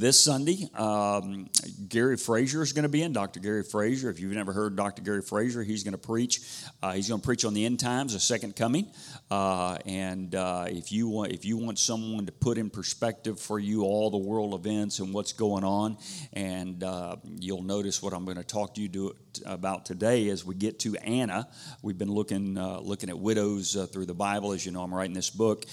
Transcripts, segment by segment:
this Sunday. Um, Gary Frazier is going to be in. Dr. Gary Frazier. If you've never heard Dr. Gary Frazier, he's going to preach. Uh, he's going to preach on the end times, the second coming. Uh, and uh, if you want, if you want someone to put in perspective for you all the world events and what's going on, and uh, you'll notice what I'm going to talk to you about today as we get to Anna. We've been looking uh, looking at widows through the Bible. As you know, I'm writing this book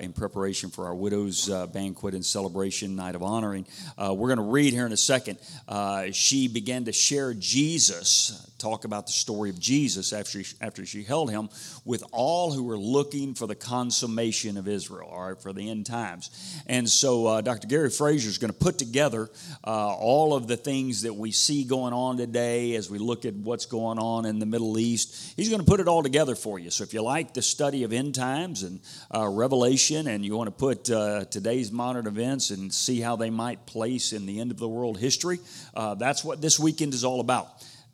in preparation for our widows banquet and celebration night of honoring. Uh, we're going to read here in a second. Uh, she began to share Jesus, talk about the story of Jesus after she, after she held him with all who were looking for the consummation of Israel, all right, for the end times. And so uh, Dr. Gary Frazier is going to put together uh, all of the things that we see going on today as we look at what's going on in the Middle East. He's going to put it all together for you. So if you like the study of end times and uh, Revelation and you want to put uh, today's modern events and see how they might place in the end of the world history. Uh, that's what this weekend is all about.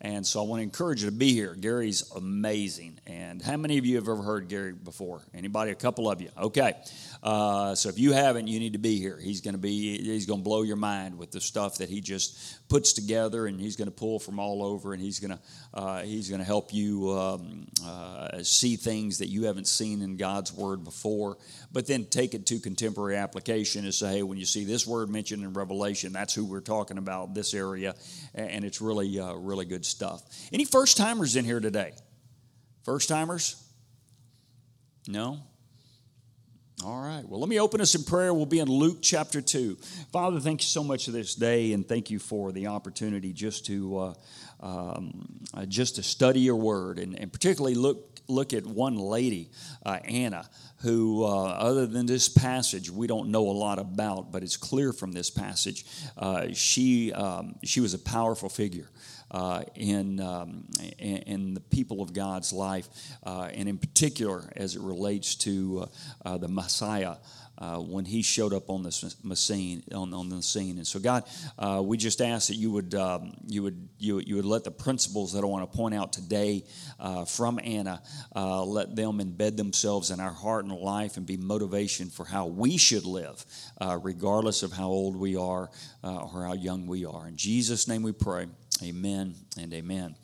And so I want to encourage you to be here. Gary's amazing. And how many of you have ever heard Gary before? Anybody? A couple of you. Okay. Uh, so if you haven't, you need to be here. He's going to be. He's going to blow your mind with the stuff that he just puts together, and he's going to pull from all over, and he's going to uh, he's going to help you um, uh, see things that you haven't seen in God's Word before. But then take it to contemporary application and say, hey, when you see this word mentioned in Revelation, that's who we're talking about. This area, and it's really uh, really good stuff. Any first timers in here today? First timers? No? All right. Well, let me open us in prayer. We'll be in Luke chapter 2. Father, thank you so much for this day, and thank you for the opportunity just to uh, um, uh, just to study your word, and, and, particularly look look at one lady, uh, Anna, who, uh, other than this passage, we don't know a lot about, but it's clear from this passage, uh, she um, she was a powerful figure uh, in, um, in, the people of God's life, uh, and in particular as it relates to uh, uh the Messiah. Uh, when he showed up on the scene, on, on the scene, and so God, uh, we just ask that you would um, you would you, you would let the principles that I want to point out today from Anna let them embed themselves in our heart and life and be motivation for how we should live, regardless of how old we are or how young we are. In Jesus' name, we pray. Amen and amen.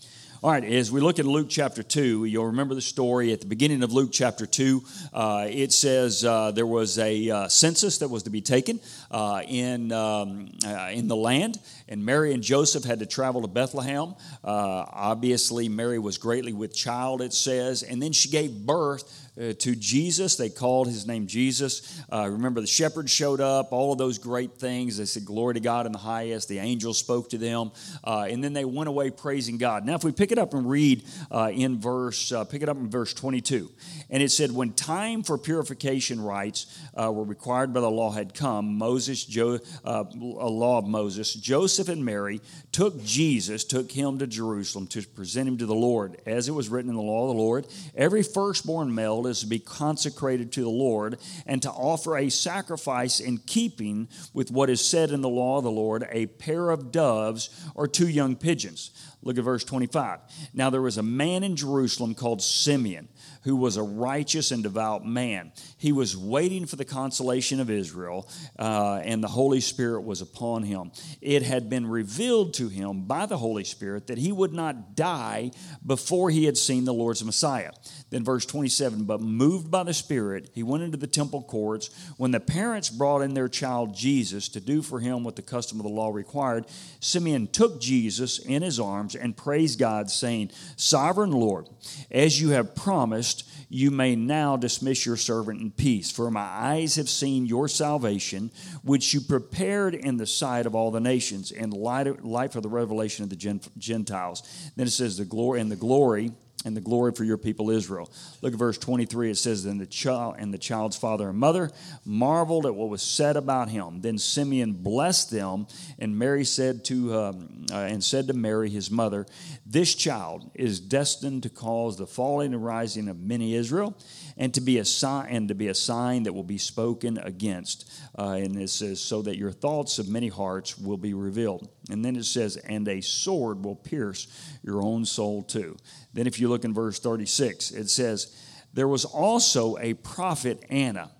All right, as we look at Luke chapter 2, you'll remember the story at the beginning of Luke chapter 2. Uh, it says uh, there was a uh, census that was to be taken uh, in, um, uh, in the land, and Mary and Joseph had to travel to Bethlehem. Uh, obviously, Mary was greatly with child, it says, and then she gave birth uh, to Jesus. They called his name Jesus. Uh, remember, the shepherds showed up, all of those great things. They said, Glory to God in the highest. The angels spoke to them. Uh, and then they went away praising God. Now, if we pick it up and read uh, in verse, uh, pick it up in verse 22. And it said, When time for purification rites uh, were required by the law had come, Moses, jo- a law of Moses, Joseph and Mary took Jesus, took him to Jerusalem to present him to the Lord. As it was written in the law of the Lord, every firstborn male is to be consecrated to the Lord and to offer a sacrifice in keeping with what is said in the law of the Lord a pair of doves or two young pigeons. Look at verse 25. Now there was a man in Jerusalem called Simeon who was a righteous and devout man. He was waiting for the consolation of Israel, uh, and the Holy Spirit was upon him. It had been revealed to him by the Holy Spirit that he would not die before he had seen the Lord's Messiah. Then, verse 27 But moved by the Spirit, he went into the temple courts. When the parents brought in their child Jesus to do for him what the custom of the law required, Simeon took Jesus in his arms and praised God, saying, Sovereign Lord, as you have promised, you may now dismiss your servant in peace. For my eyes have seen your salvation, which you prepared in the sight of all the nations, and light, light for the revelation of the Gentiles. Then it says, the glory and the glory and the glory for your people Israel. Look at verse 23. It says, Then the child and the child's father and mother marveled at what was said about him. Then Simeon blessed them, and Mary said to um, uh, and said to Mary his mother, This child is destined to cause the falling and rising of many Israel, and to be a sign and to be a sign that will be spoken against. Uh, and it says, so that your thoughts of many hearts will be revealed. And then it says, and a sword will pierce your own soul too. Then, if you look in verse 36, it says, There was also a prophet Anna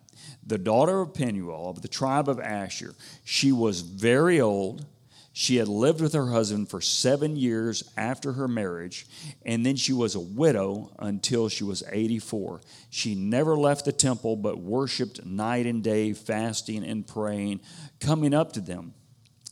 the daughter of Penuel of the tribe of Asher. She was very old. She had lived with her husband for seven years after her marriage, and then she was a widow until she was 84. She never left the temple, but worshiped night and day, fasting and praying, coming up to them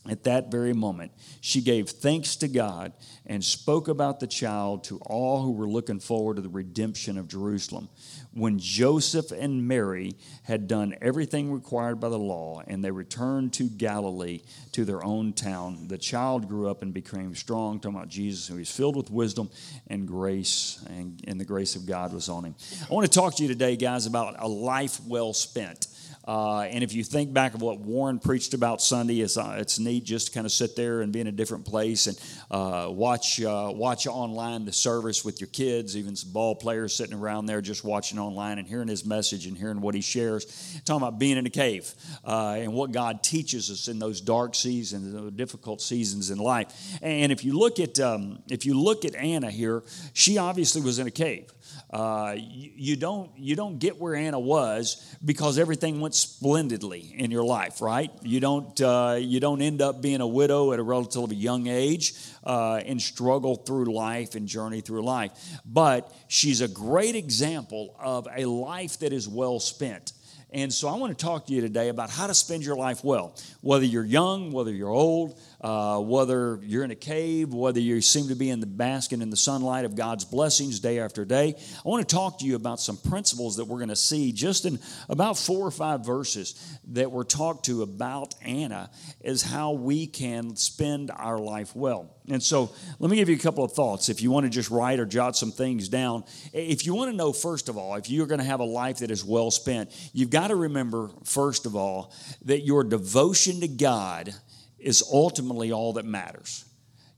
at that very moment, she gave thanks to God and spoke about the child to all who were looking forward to the redemption of Jerusalem. When Joseph and Mary had done everything required by the law and they returned to Galilee to their own town, the child grew up and became strong. Talking about Jesus, who was filled with wisdom and grace, and, and the grace of God was on him. I want to talk to you today, guys, about a life well spent. Uh, and if you think back of what Warren preached about Sunday, it's, uh, it's neat just to kind of sit there and be in a different place and uh, watch uh, watch online the service with your kids, even some ball players sitting around there just watching online and hearing his message and hearing what he shares. Talking about being in a cave uh, and what God teaches us in those dark seasons, those difficult seasons in life. And if you look at um, if you look at Anna here, she obviously was in a cave. Uh, you, you, don't you don't get where Anna was because everything went splendidly in your life, right? You don't uh, you don't end up being a widow at a relatively young age uh, and struggle through life and journey through life. But she's a great example of a life that is well spent. And so I want to talk to you today about how to spend your life well. Whether you're young, whether you're old, uh, whether you're in a cave, whether you seem to be in the basking in the sunlight of God's blessings day after day. I want to talk to you about some principles that we're going to see just in about four or five verses that we're talked to about Anna is how we can spend our life well. And so let me give you a couple of thoughts. If you want to just write or jot some things down, if you want to know, first of all, if you're going to have a life that is well spent, you've got to remember, first of all, that your devotion to God is ultimately all that matters.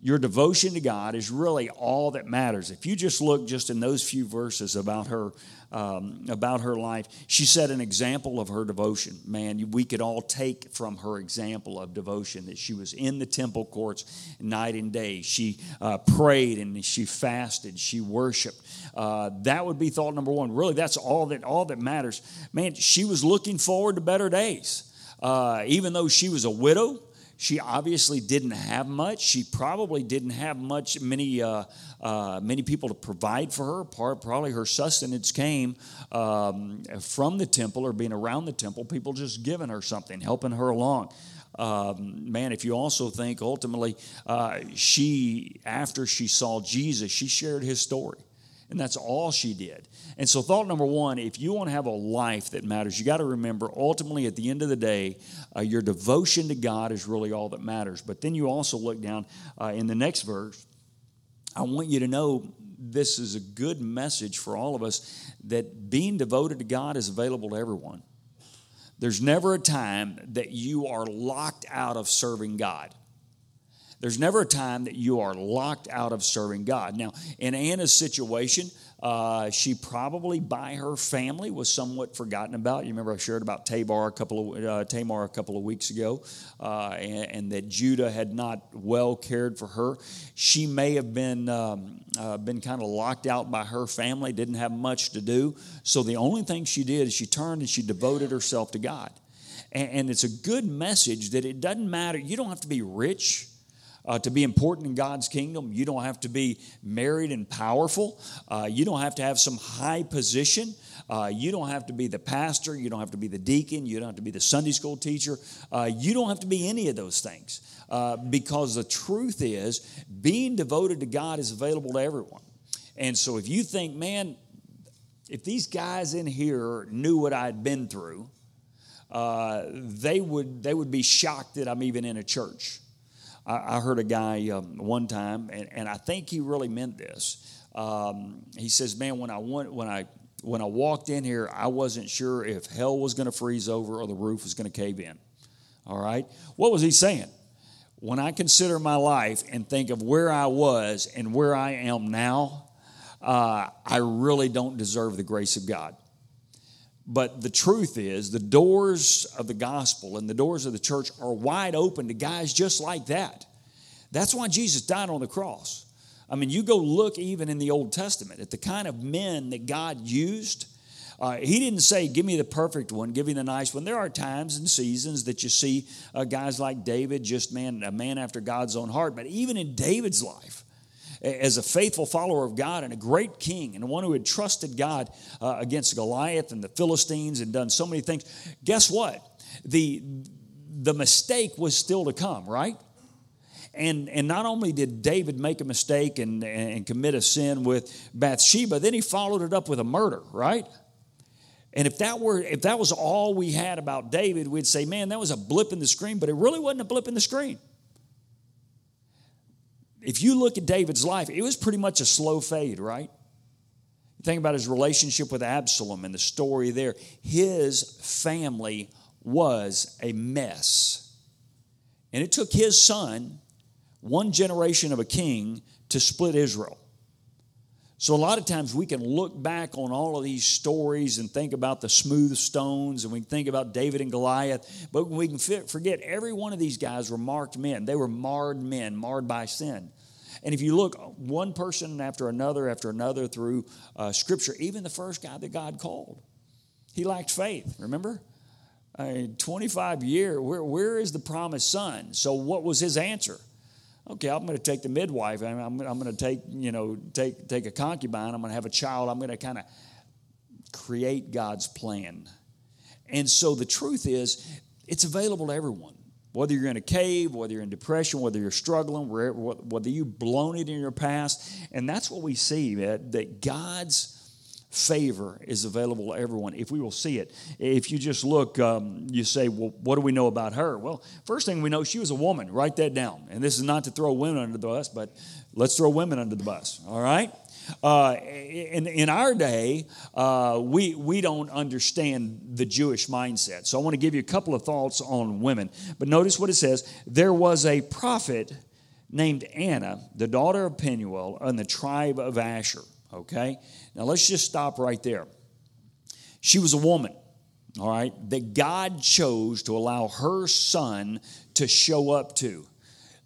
Your devotion to God is really all that matters. If you just look just in those few verses about her, um, about her life, she set an example of her devotion. Man, we could all take from her example of devotion that she was in the temple courts night and day. She uh, prayed and she fasted. She worshiped. Uh, that would be thought number one. Really, that's all that all that matters. Man, she was looking forward to better days. Uh, even though she was a widow, she obviously didn't have much. She probably didn't have much, many, uh, uh, many people to provide for her. Part, probably her sustenance came um, from the temple or being around the temple, people just giving her something, helping her along. Um, man, if you also think ultimately, uh, she, after she saw Jesus, she shared his story. And that's all she did. And so, thought number one if you want to have a life that matters, you got to remember ultimately at the end of the day, uh, your devotion to God is really all that matters. But then you also look down uh, in the next verse. I want you to know this is a good message for all of us that being devoted to God is available to everyone. There's never a time that you are locked out of serving God. There's never a time that you are locked out of serving God. Now, in Anna's situation, uh, she probably by her family was somewhat forgotten about. You remember I shared about Tamar a couple of uh, Tamar a couple of weeks ago, uh, and, and, that Judah had not well cared for her. She may have been um, uh, been kind of locked out by her family, didn't have much to do. So the only thing she did is she turned and she devoted herself to God. and, and it's a good message that it doesn't matter. You don't have to be rich. Uh, to be important in God's kingdom, you don't have to be married and powerful. Uh, you don't have to have some high position. Uh, you don't have to be the pastor. You don't have to be the deacon. You don't have to be the Sunday school teacher. Uh, you don't have to be any of those things. Uh, because the truth is, being devoted to God is available to everyone. And so if you think, man, if these guys in here knew what I'd been through, uh, they would they would be shocked that I'm even in a church. I, I heard a guy um, one time, and, and, I think he really meant this. Um, he says, "Man, when I went, when I when I walked in here, I wasn't sure if hell was going to freeze over or the roof was going to cave in." All right, what was he saying? When I consider my life and think of where I was and where I am now, uh, I really don't deserve the grace of God. But the truth is, the doors of the gospel and the doors of the church are wide open to guys just like that. That's why Jesus died on the cross. I mean, you go look even in the Old Testament at the kind of men that God used. Uh, he didn't say, Give me the perfect one, give me the nice one. There are times and seasons that you see uh, guys like David, just man, a man after God's own heart. But even in David's life, as a faithful follower of God and a great king and one who had trusted God uh, against Goliath and the Philistines and done so many things, guess what? The, the mistake was still to come, right? And, and not only did David make a mistake and, and commit a sin with Bathsheba, then he followed it up with a murder, right? And if that were if that was all we had about David, we'd say, man, that was a blip in the screen, but it really wasn't a blip in the screen. If you look at David's life, it was pretty much a slow fade, right? Think about his relationship with Absalom and the story there. His family was a mess. And it took his son one generation of a king to split Israel. So, a lot of times we can look back on all of these stories and think about the smooth stones and we can think about David and Goliath, but we can forget every one of these guys were marked men. They were marred men, marred by sin. And if you look one person after another after another through uh, Scripture, even the first guy that God called, he lacked faith, remember? Uh, 25 year, where, where is the promised son? So, what was his answer? Okay, I'm going to take the midwife. I'm, I'm, I'm going to take, you know, take, take a concubine. I'm going to have a child. I'm going to kind of create God's plan. And so the truth is, it's available to everyone. Whether you're in a cave, whether you're in depression, whether you're struggling, whether you've blown it in your past. And that's what we see, that, that God's favor is available to everyone if we will see it. If you just look, um, you say, well, what do we know about her? Well, first thing we know, she was a woman. Write that down. And this is not to throw women under the bus, but let's throw women under the bus, all right? Uh, in, in our day, uh, we, we don't understand the Jewish mindset. So I want to give you a couple of thoughts on women. But notice what it says there was a prophet named Anna, the daughter of Penuel, in the tribe of Asher. Okay? Now let's just stop right there. She was a woman, all right, that God chose to allow her son to show up to.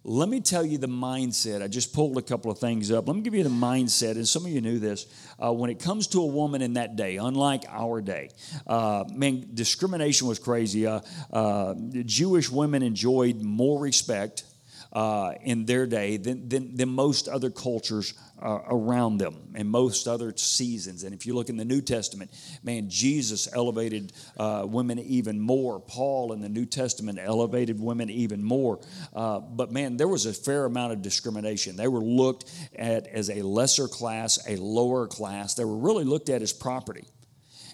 Let me tell you the mindset. I just pulled a couple of things up. Let me give you the mindset, and some of you knew this. Uh, when it comes to a woman in that day, unlike our day, uh, man, discrimination was crazy. Uh, uh Jewish women enjoyed more respect uh, in their day than, than, than most other cultures uh, around them and most other seasons. And if you look in the New Testament, man, Jesus elevated uh, women even more. Paul in the New Testament elevated women even more. Uh, but man, there was a fair amount of discrimination. They were looked at as a lesser class, a lower class. They were really looked at as property.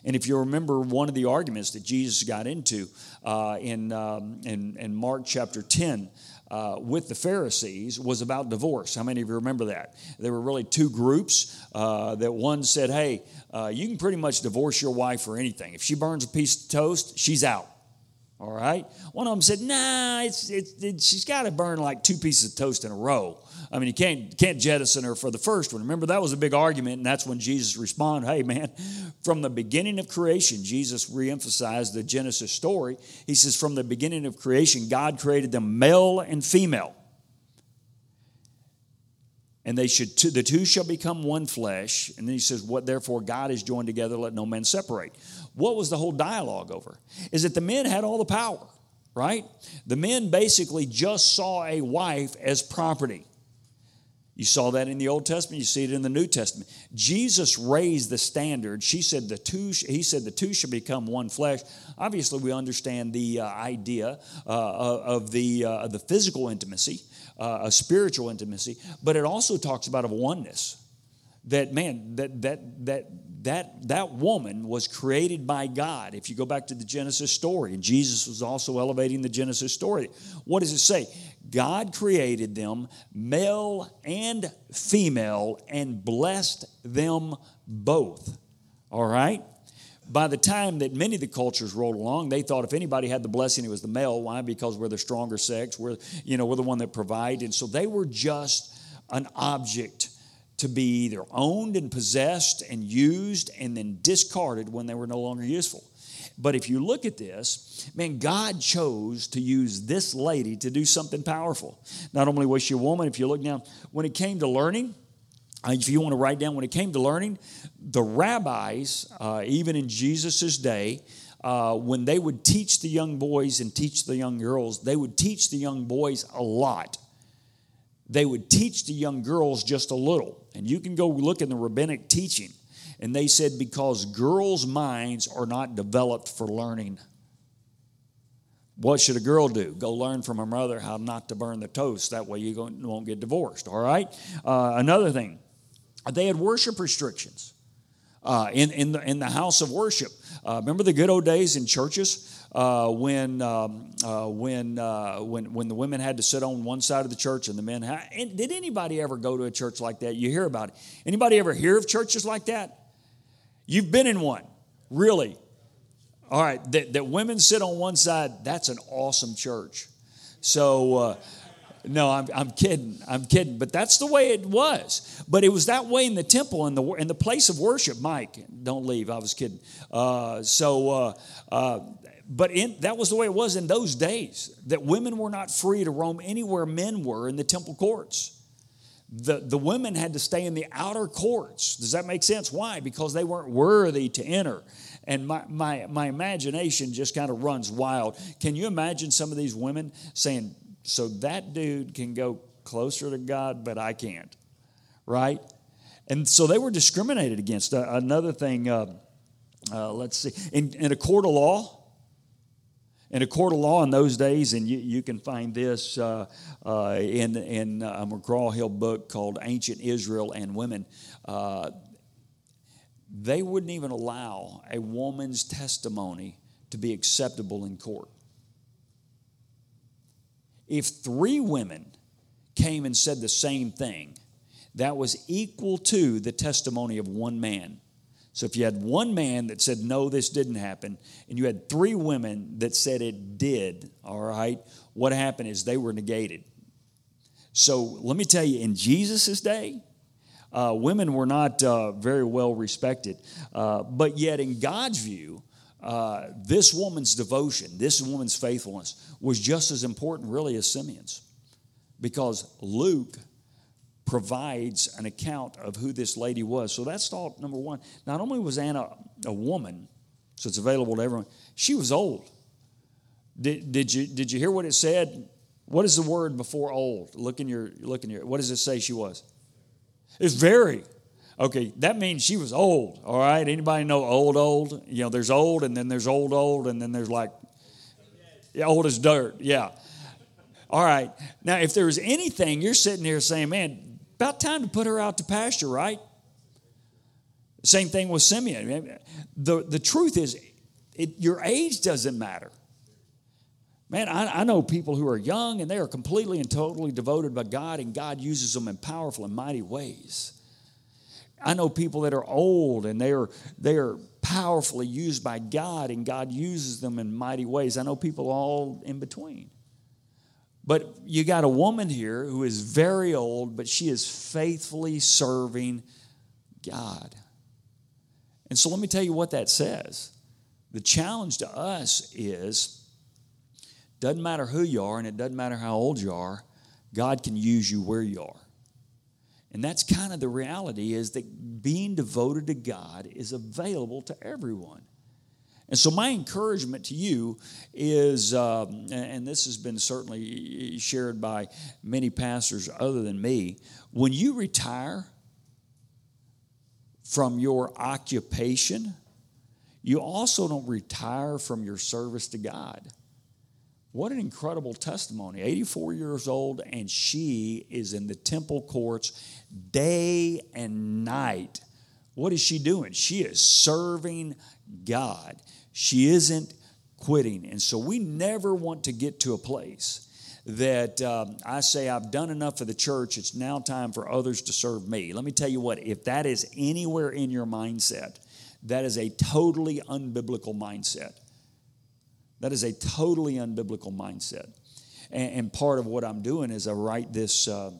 And if you remember one of the arguments that Jesus got into uh, in, um, in, in Mark chapter 10, uh, with the Pharisees was about divorce. How many of you remember that? There were really two groups. Uh, that one said, "Hey, uh, you can pretty much divorce your wife for anything. If she burns a piece of toast, she's out." All right. One of them said, "Nah, it's, it's it, she's got to burn like two pieces of toast in a row." I mean, you can't, can't jettison her for the first one. Remember, that was a big argument, and that's when Jesus responded, Hey, man, from the beginning of creation, Jesus reemphasized the Genesis story. He says, From the beginning of creation, God created them male and female. And they should, the two shall become one flesh. And then he says, What therefore God has joined together, let no man separate. What was the whole dialogue over? Is that the men had all the power, right? The men basically just saw a wife as property. You saw that in the Old Testament, you see it in the New Testament. Jesus raised the standard. She said the two, he said the two should become one flesh. Obviously, we understand the uh, idea uh, of the, uh, the physical intimacy, uh, a spiritual intimacy, but it also talks about a oneness. That man, that that that that that woman was created by God. If you go back to the Genesis story, and Jesus was also elevating the Genesis story. What does it say? God created them, male and female, and blessed them both. All right? By the time that many of the cultures rolled along, they thought if anybody had the blessing, it was the male. Why? Because we're the stronger sex. We're, you know, we're the one that provide. And so they were just an object to be either owned and possessed and used and then discarded when they were no longer useful. But if you look at this, man, God chose to use this lady to do something powerful. Not only was she a woman, if you look now, when it came to learning, uh, if you want to write down when it came to learning, the rabbis, uh, even in Jesus' day, uh, when they would teach the young boys and teach the young girls, they would teach the young boys a lot. They would teach the young girls just a little. And you can go look in the rabbinic teaching. And they said, because girls' minds are not developed for learning. What should a girl do? Go learn from her mother how not to burn the toast. That way you won't get divorced, all right? Uh, another thing, they had worship restrictions uh, in, in, the, in the house of worship. Uh, remember the good old days in churches? Uh, when um, uh, when uh, when when the women had to sit on one side of the church and the men and did anybody ever go to a church like that? You hear about it. Anybody ever hear of churches like that? You've been in one, really. All right, that, that women sit on one side, that's an awesome church. So, uh, no, I'm, I'm kidding. I'm kidding. But that's the way it was. But it was that way in the temple and the, in the place of worship. Mike, don't leave. I was kidding. Uh, so, uh, uh, but in, that was the way it was in those days that women were not free to roam anywhere men were in the temple courts. The, the women had to stay in the outer courts. Does that make sense? Why? Because they weren't worthy to enter. And my, my, my imagination just kind of runs wild. Can you imagine some of these women saying, so that dude can go closer to God, but I can't, right? And so they were discriminated against. Uh, another thing, uh, uh, let's see, in, in, a court of law, in a court of law in those days, and you, you can find this uh, uh, in, in a McGraw Hill book called Ancient Israel and Women, uh, they wouldn't even allow a woman's testimony to be acceptable in court. If three women came and said the same thing, that was equal to the testimony of one man. So if you had one man that said, no, this didn't happen, and you had three women that said it did, all right, what happened is they were negated. So let me tell you, in Jesus' day, uh, women were not uh, very well respected. Uh, but yet, in God's view, uh, this woman's devotion, this woman's faithfulness was just as important, really, as Simeon's. Because Luke provides an account of who this lady was. So that's thought number one. Not only was Anna a woman, so it's available to everyone, she was old. Did, did, you, did you hear what it said? What is the word before old? Look in your, look in your, what does it say she was? It's very. Okay, that means she was old, all right? Anybody know old, old? You know, there's old, and then there's old, old, and then there's like yeah, old as dirt, yeah. All right. Now, if there was anything, you're sitting here saying, man, about time to put her out to pasture, right? Same thing with Simeon. The, the truth is, it, your age doesn't matter. Man, I, I, know people who are young and they are completely and totally devoted by God, and God uses them in powerful and mighty ways. I know people that are old and they are they are powerfully used by God, and God uses them in mighty ways. I know people all in between. But you got a woman here who is very old, but she is faithfully serving God. And so let me tell you what that says. The challenge to us is doesn't matter who you are and it doesn't matter how old you are, God can use you where you are. And that's kind of the reality is that being devoted to God is available to everyone. And so, my encouragement to you is, um, and this has been certainly shared by many pastors other than me, when you retire from your occupation, you also don't retire from your service to God. What an incredible testimony. 84 years old, and she is in the temple courts day and night. What is she doing? She is serving God. She isn't quitting. And so we never want to get to a place that um, I say, I've done enough for the church. It's now time for others to serve me. Let me tell you what, if that is anywhere in your mindset, that is a totally unbiblical mindset. That is a totally unbiblical mindset. And, and part of what I'm doing is I write this, uh,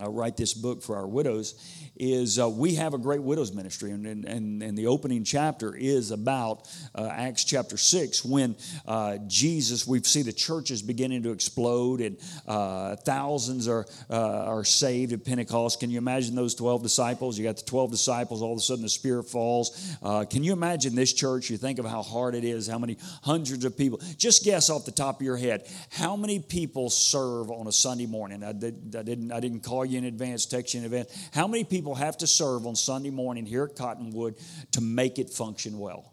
uh, write this book for our widows is uh, we have a great widows ministry and, and, and the opening chapter is about uh, acts chapter 6 when uh, jesus we see the church is beginning to explode and uh, thousands are, uh, are saved at pentecost. Can you imagine those 12 disciples? You got the 12 disciples all of a sudden the spirit falls. Can you imagine this church? You think of how hard it is how many hundreds of people. Just guess off the top of your head how many people serve on a sunday morning? I, did, I didn't i didn't call you in advance, text you in advance. How many people have to serve on Sunday morning here at Cottonwood to make it function well?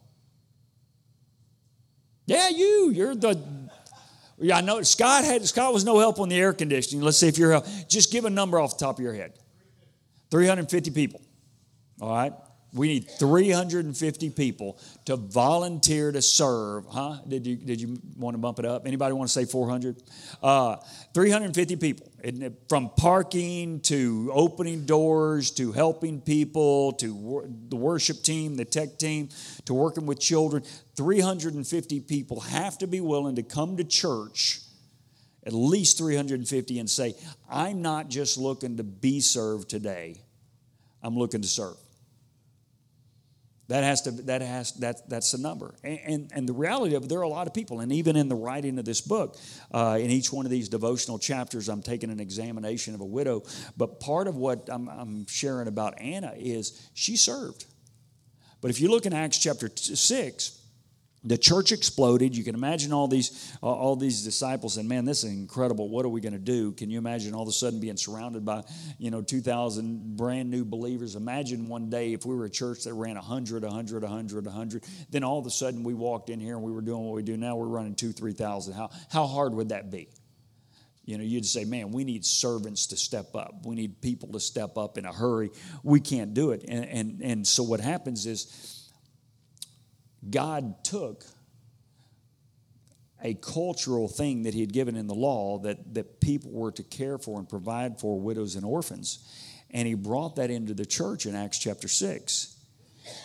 Yeah, you. You're the. Yeah, I know Scott had Scott was no help on the air conditioning. Let's see if you're help. Just give a number off the top of your head. 350 people. All right. We need 350 people to volunteer to serve. Huh? Did you, did you want to bump it up? Anybody want to say 400? Uh, 350 people. From parking to opening doors to helping people to the worship team, the tech team, to working with children. 350 people have to be willing to come to church at least 350 and say, I'm not just looking to be served today, I'm looking to serve. That has to that has that that's the number, and, and, and the reality of it, there are a lot of people, and even in the writing of this book, uh, in each one of these devotional chapters, I'm taking an examination of a widow. But part of what I'm, I'm sharing about Anna is she served. But if you look in Acts chapter six, the church exploded. You can imagine all these all these disciples and man this is incredible. What are we going to do? Can you imagine all of a sudden being surrounded by you know 2000 brand new believers? Imagine one day if we were a church that ran 100 100 100 100 then all of a sudden we walked in here and we were doing what we do now. We're running 2 3000 how how hard would that be? You know, you'd say, man, we need servants to step up. We need people to step up in a hurry. We can't do it. And, and, and so what happens is God took a cultural thing that he had given in the law that, that people were to care for and provide for widows and orphans. And he brought that into the church in Acts chapter 6.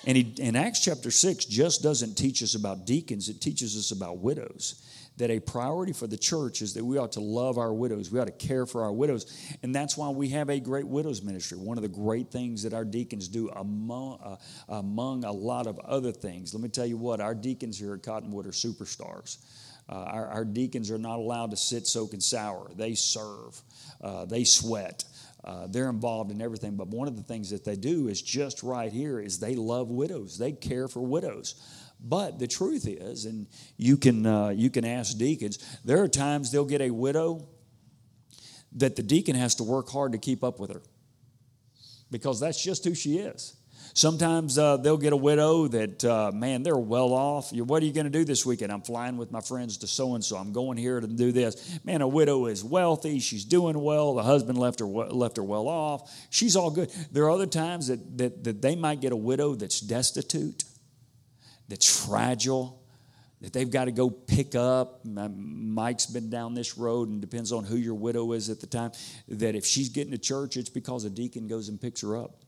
And he, in Acts chapter 6 just doesn't teach us about deacons, it teaches us about widows that a priority for the church is that we ought to love our widows. We ought to care for our widows. And that's why we have a great widows ministry. One of the great things that our deacons do among, uh, among a lot of other things. Let me tell you what, our deacons here at Cottonwood are superstars. Uh, our, our, deacons are not allowed to sit, soak, and sour. They serve, uh, they sweat. Uh, they're involved in everything but one of the things that they do is just right here is they love widows they care for widows but the truth is, and you can, uh, you can ask deacons, there are times they'll get a widow that the deacon has to work hard to keep up with her because that's just who she is. Sometimes uh, they'll get a widow that, uh, man, they're well off. What are you going to do this weekend? I'm flying with my friends to so and so. I'm going here to do this. Man, a widow is wealthy. She's doing well. The husband left her left her well off. She's all good. There are other times that, that, that they might get a widow that's destitute that's fragile that they've got to go pick up. Mike's been down this road, and depends on who your widow is at the time. That if she's getting to church, it's because a deacon goes and picks her up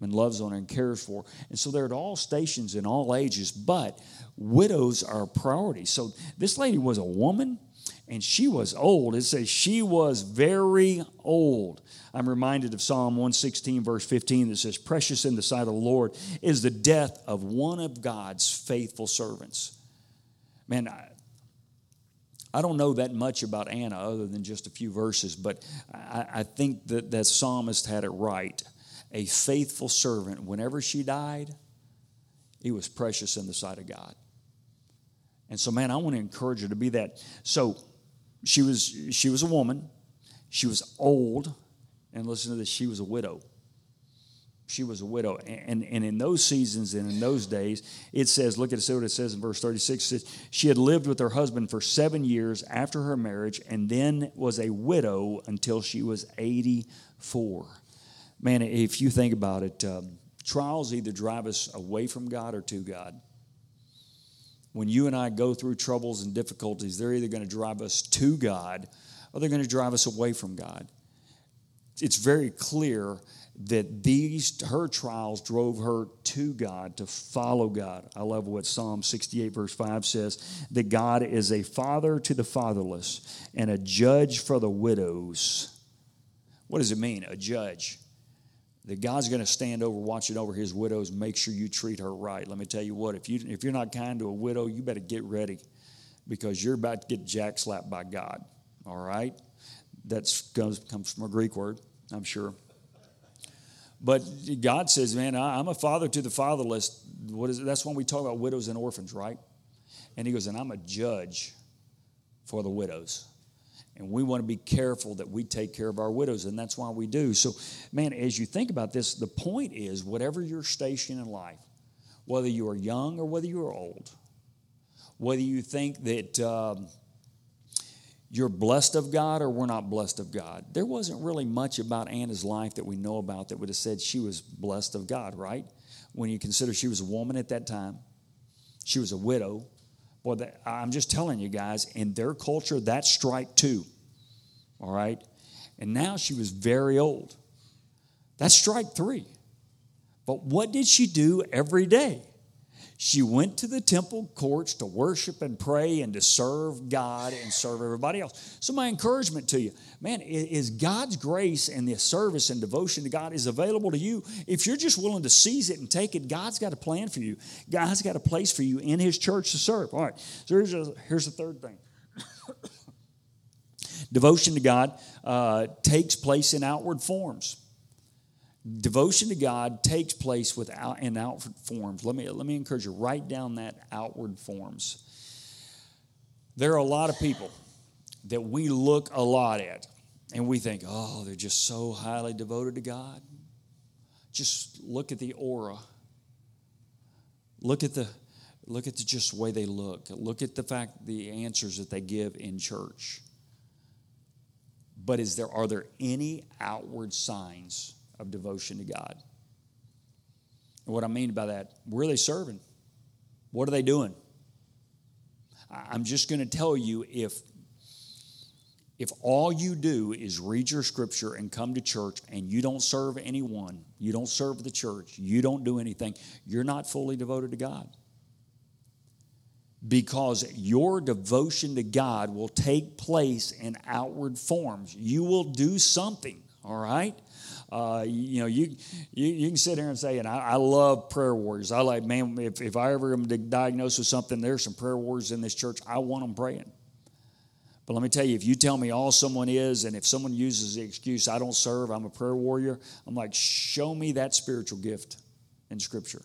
and loves on her and cares for her. And so they're at all stations in all ages, but widows are a priority. So this lady was a woman and she was old. It says she was very old. I'm reminded of Psalm 116, verse 15, that says, Precious in the sight of the Lord is the death of one of God's faithful servants. Man, I, I don't know that much about Anna other than just a few verses, but I, I think that that psalmist had it right. A faithful servant, whenever she died, he was precious in the sight of God. And so, man, I want to encourage you to be that. So, she was she was a woman. She was old, and listen to this. She was a widow. She was a widow, and and in those seasons and in those days, it says, look at what it says in verse thirty six. Says she had lived with her husband for seven years after her marriage, and then was a widow until she was eighty four. Man, if you think about it, um, trials either drive us away from God or to God when you and I go through troubles and difficulties, they're either going to drive us to God or they're going to drive us away from God. It's very clear that these her trials drove her to God to follow God. I love what Psalm 68 verse 5 says that God is a father to the fatherless and a judge for the widows. What does it mean? A judge. That God's going to stand over, watching over his widows, make sure you treat her right. Let me tell you what, if, you, if you're not kind to a widow, you better get ready because you're about to get jack slapped by God. All right? That comes, comes from a Greek word, I'm sure. But God says, man, I'm a father to the fatherless. What is it? That's when we talk about widows and orphans, right? And he goes, and I'm a judge for the widows. And we want to be careful that we take care of our widows, and that's why we do. So, man, as you think about this, the point is whatever your station in life, whether you are young or whether you are old, whether you think that um, you're blessed of God or we're not blessed of God. There wasn't really much about Anna's life that we know about that would have said she was blessed of God, right? When you consider she was a woman at that time, she was a widow. Boy, that, I'm just telling you guys, in their culture, that's strike two, all right? And now she was very old. That's strike three. But what did she do every day? She went to the temple courts to worship and pray and to serve God and serve everybody else. So, my encouragement to you, man, is God's grace and the service and devotion to God is available to you. If you're just willing to seize it and take it, God's got a plan for you. God's got a place for you in His church to serve. All right, so here's, a, here's the third thing. Devotion to God uh, takes place in outward forms. Devotion to God takes place without in outward forms. Let me let me encourage you. Write down that outward forms. There are a lot of people that we look a lot at, and we think, oh, they're just so highly devoted to God. Just look at the aura. Look at the look at the just way they look. Look at the fact the answers that they give in church. But is there are there any outward signs? Of devotion to God. And what I mean by that, where are they serving? What are they doing? I'm just going to tell you if if all you do is read your scripture and come to church and you don't serve anyone, you don't serve the church, you don't do anything, you're not fully devoted to God. Because your devotion to God will take place in outward forms. You will do something, all right? Uh, you know, you, you, you can sit here and say, and I, I, love prayer warriors. I like, man, if, if I ever am diagnosed with something, there's some prayer warriors in this church. I want them praying. But let me tell you, if you tell me all someone is, and if someone uses the excuse, I don't serve, I'm a prayer warrior, I'm like, show me that spiritual gift in Scripture.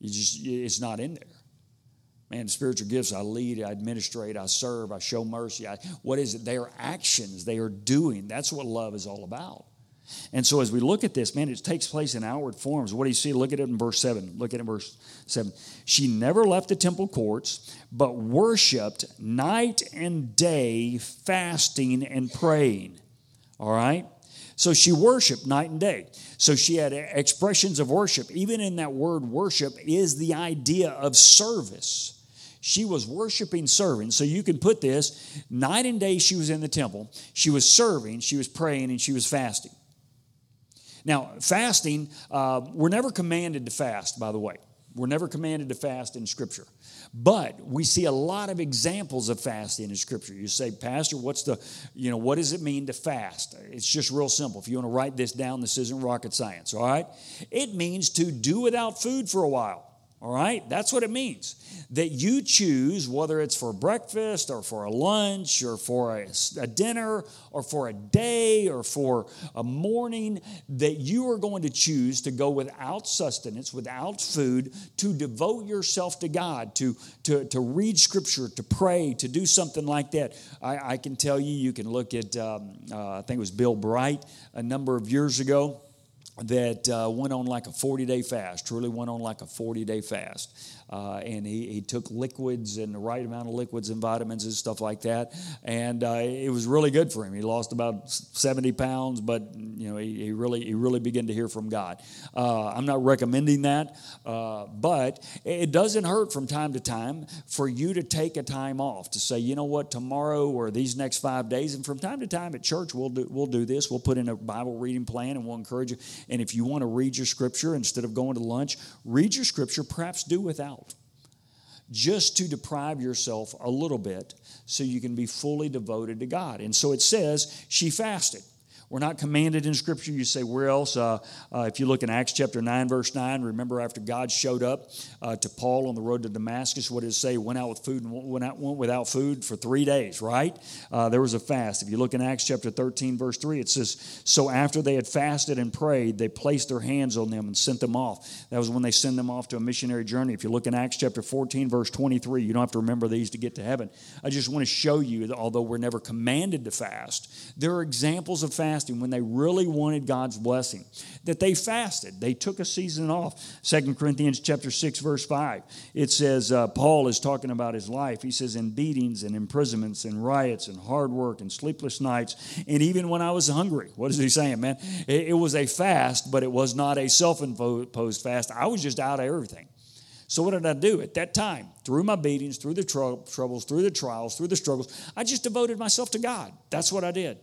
You just, it's not in there. Man, spiritual gifts, I lead, I administrate, I serve, I show mercy. I, what is it? They are actions, they are doing. That's what love is all about. And so as we look at this, man, it takes place in outward forms. What do you see? Look at it in verse 7. Look at it in verse 7. She never left the temple courts, but worshiped night and day, fasting and praying. All right? So she worshiped night and day. So she had expressions of worship. Even in that word worship is the idea of service. She was worshiping, serving. So you can put this night and day she was in the temple. She was serving, she was praying, and she was fasting. Now, fasting, uh, we're never commanded to fast, by the way. We're never commanded to fast in Scripture. But we see a lot of examples of fasting in Scripture. You say, Pastor, what's the, you know, what does it mean to fast? It's just real simple. If you want to write this down, this isn't rocket science, all right? It means to do without food for a while. All right? That's what it means. That you choose, whether it's for breakfast or for a lunch or for a, a, dinner or for a day or for a morning, that you are going to choose to go without sustenance, without food, to devote yourself to God, to, to, to read scripture, to pray, to do something like that. I, I can tell you, you can look at, um, uh, I think it was Bill Bright a number of years ago that uh, went on like a 40 day fast, truly went on like a 40 day fast. Uh, and he, he took liquids and the right amount of liquids and vitamins and stuff like that. And uh, it was really good for him. He lost about 70 pounds, but you know he, he really he really began to hear from God. Uh, I'm not recommending that, uh, but it doesn't hurt from time to time for you to take a time off to say, you know what, tomorrow or these next five days, and from time to time at church we'll do we'll do this. We'll put in a Bible reading plan and we'll encourage you. And if you want to read your scripture instead of going to lunch, read your scripture. Perhaps do without just to deprive yourself a little bit so you can be fully devoted to God. And so it says she fasted. We're not commanded in Scripture. You say, where else? Uh, uh, if you look in Acts chapter 9, verse 9, remember after God showed up uh, to Paul on the road to Damascus, what did it say? Went out with food and went, out, went without food for three days, right? Uh, there was a fast. If you look in Acts chapter 13, verse 3, it says, So after they had fasted and prayed, they placed their hands on them and sent them off. That was when they sent them off to a missionary journey. If you look in Acts chapter 14, verse 23, you don't have to remember these to get to heaven. I just want to show you that although we're never commanded to fast, there are examples of fasting when they really wanted God's blessing, that they fasted. They took a season off. Second Corinthians chapter 6, verse 5. It says, uh, Paul is talking about his life. He says, in beatings and imprisonments and riots and hard work and sleepless nights, and even when I was hungry. What is he saying, man? It, it was a fast, but it was not a self imposed fast. I was just out of everything. So, what did I do at that time? Through my beatings, through the tr- troubles, through the trials, through the struggles, I just devoted myself to God. That's what I did.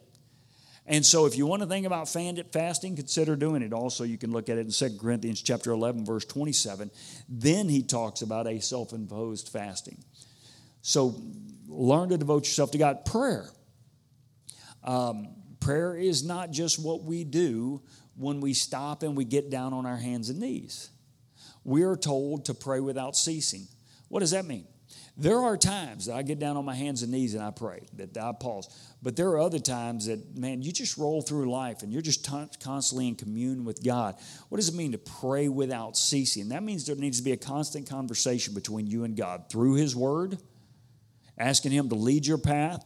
And so if you want to think about fasting, consider doing it. Also, you can look at it in 2 Corinthians chapter 11, verse 27. Then he talks about a self-imposed fasting. So learn to devote yourself to God. Prayer. Um, prayer is not just what we do when we stop and we get down on our hands and knees. We are told to pray without ceasing. What does that mean? There are times that I get down on my hands and knees and I pray, that I pause. But there are other times that, man, you just roll through life and you're just t- constantly in commune with God. What does it mean to pray without ceasing? That means there needs to be a constant conversation between you and God through His Word, asking Him to lead your path.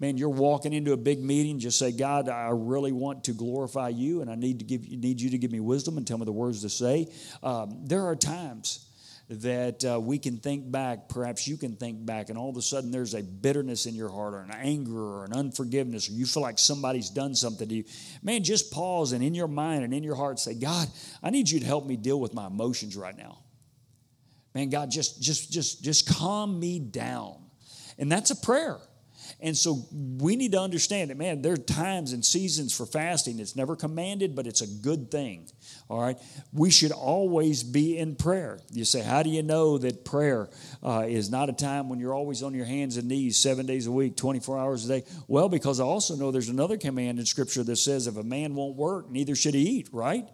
Man, you're walking into a big meeting, just say, God, I really want to glorify you, and I need to give need you to give me wisdom and tell me the words to say. Um, there are times that uh, we can think back, perhaps you can think back, and all of a sudden there's a bitterness in your heart, or an anger, or an unforgiveness, or you feel like somebody's done something to you. Man, just pause and in your mind and in your heart say, God, I need you to help me deal with my emotions right now. Man, God, just just just just calm me down. And that's a prayer. And so we need to understand that, man, there are times and seasons for fasting. It's never commanded, but it's a good thing. All right? We should always be in prayer. You say, how do you know that prayer uh, is not a time when you're always on your hands and knees seven days a week, 24 hours a day? Well, because I also know there's another command in Scripture that says if a man won't work, neither should he eat, right?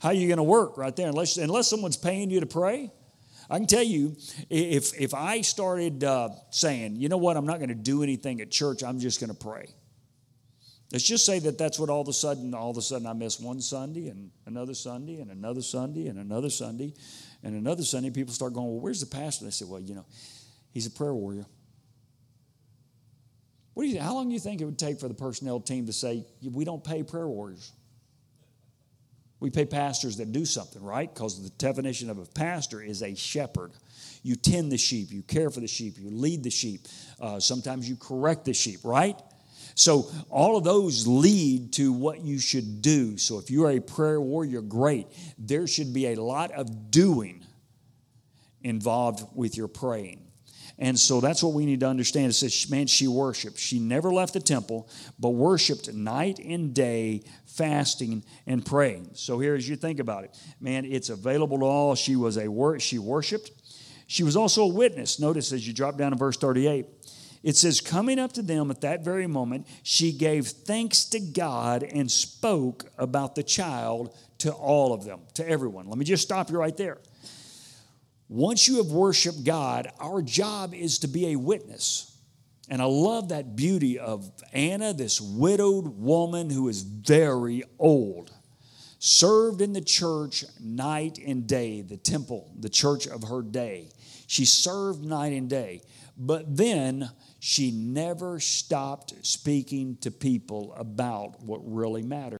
How are you going to work right there? Unless, unless someone's paying you to pray, I can tell you, if, if I started uh, saying, you know what, I'm not going to do anything at church, I'm just going to pray. Let's just say that that's what all of a sudden, all of a sudden I miss one Sunday and another Sunday and another Sunday and another Sunday and another Sunday. People start going, well, where's the pastor? They say, well, you know, he's a prayer warrior. What do you, how long do you think it would take for the personnel team to say, we don't pay prayer warriors? We pay pastors that do something, right? Because the definition of a pastor is a shepherd. You tend the sheep, you care for the sheep, you lead the sheep. Uh, sometimes you correct the sheep, right? So, all of those lead to what you should do. So, if you're a prayer warrior, great. There should be a lot of doing involved with your praying. And so that's what we need to understand. It says, man, she worshiped. She never left the temple, but worshiped night and day, fasting and praying. So here, as you think about it, man, it's available to all. She was a wor- she worshiped. She was also a witness. Notice as you drop down to verse 38, it says, Coming up to them at that very moment, she gave thanks to God and spoke about the child to all of them, to everyone. Let me just stop you right there. Once you have worshiped God, our job is to be a witness. And I love that beauty of Anna, this widowed woman who is very old, served in the church night and day, the temple, the church of her day. She served night and day. But then she never stopped speaking to people about what really mattered.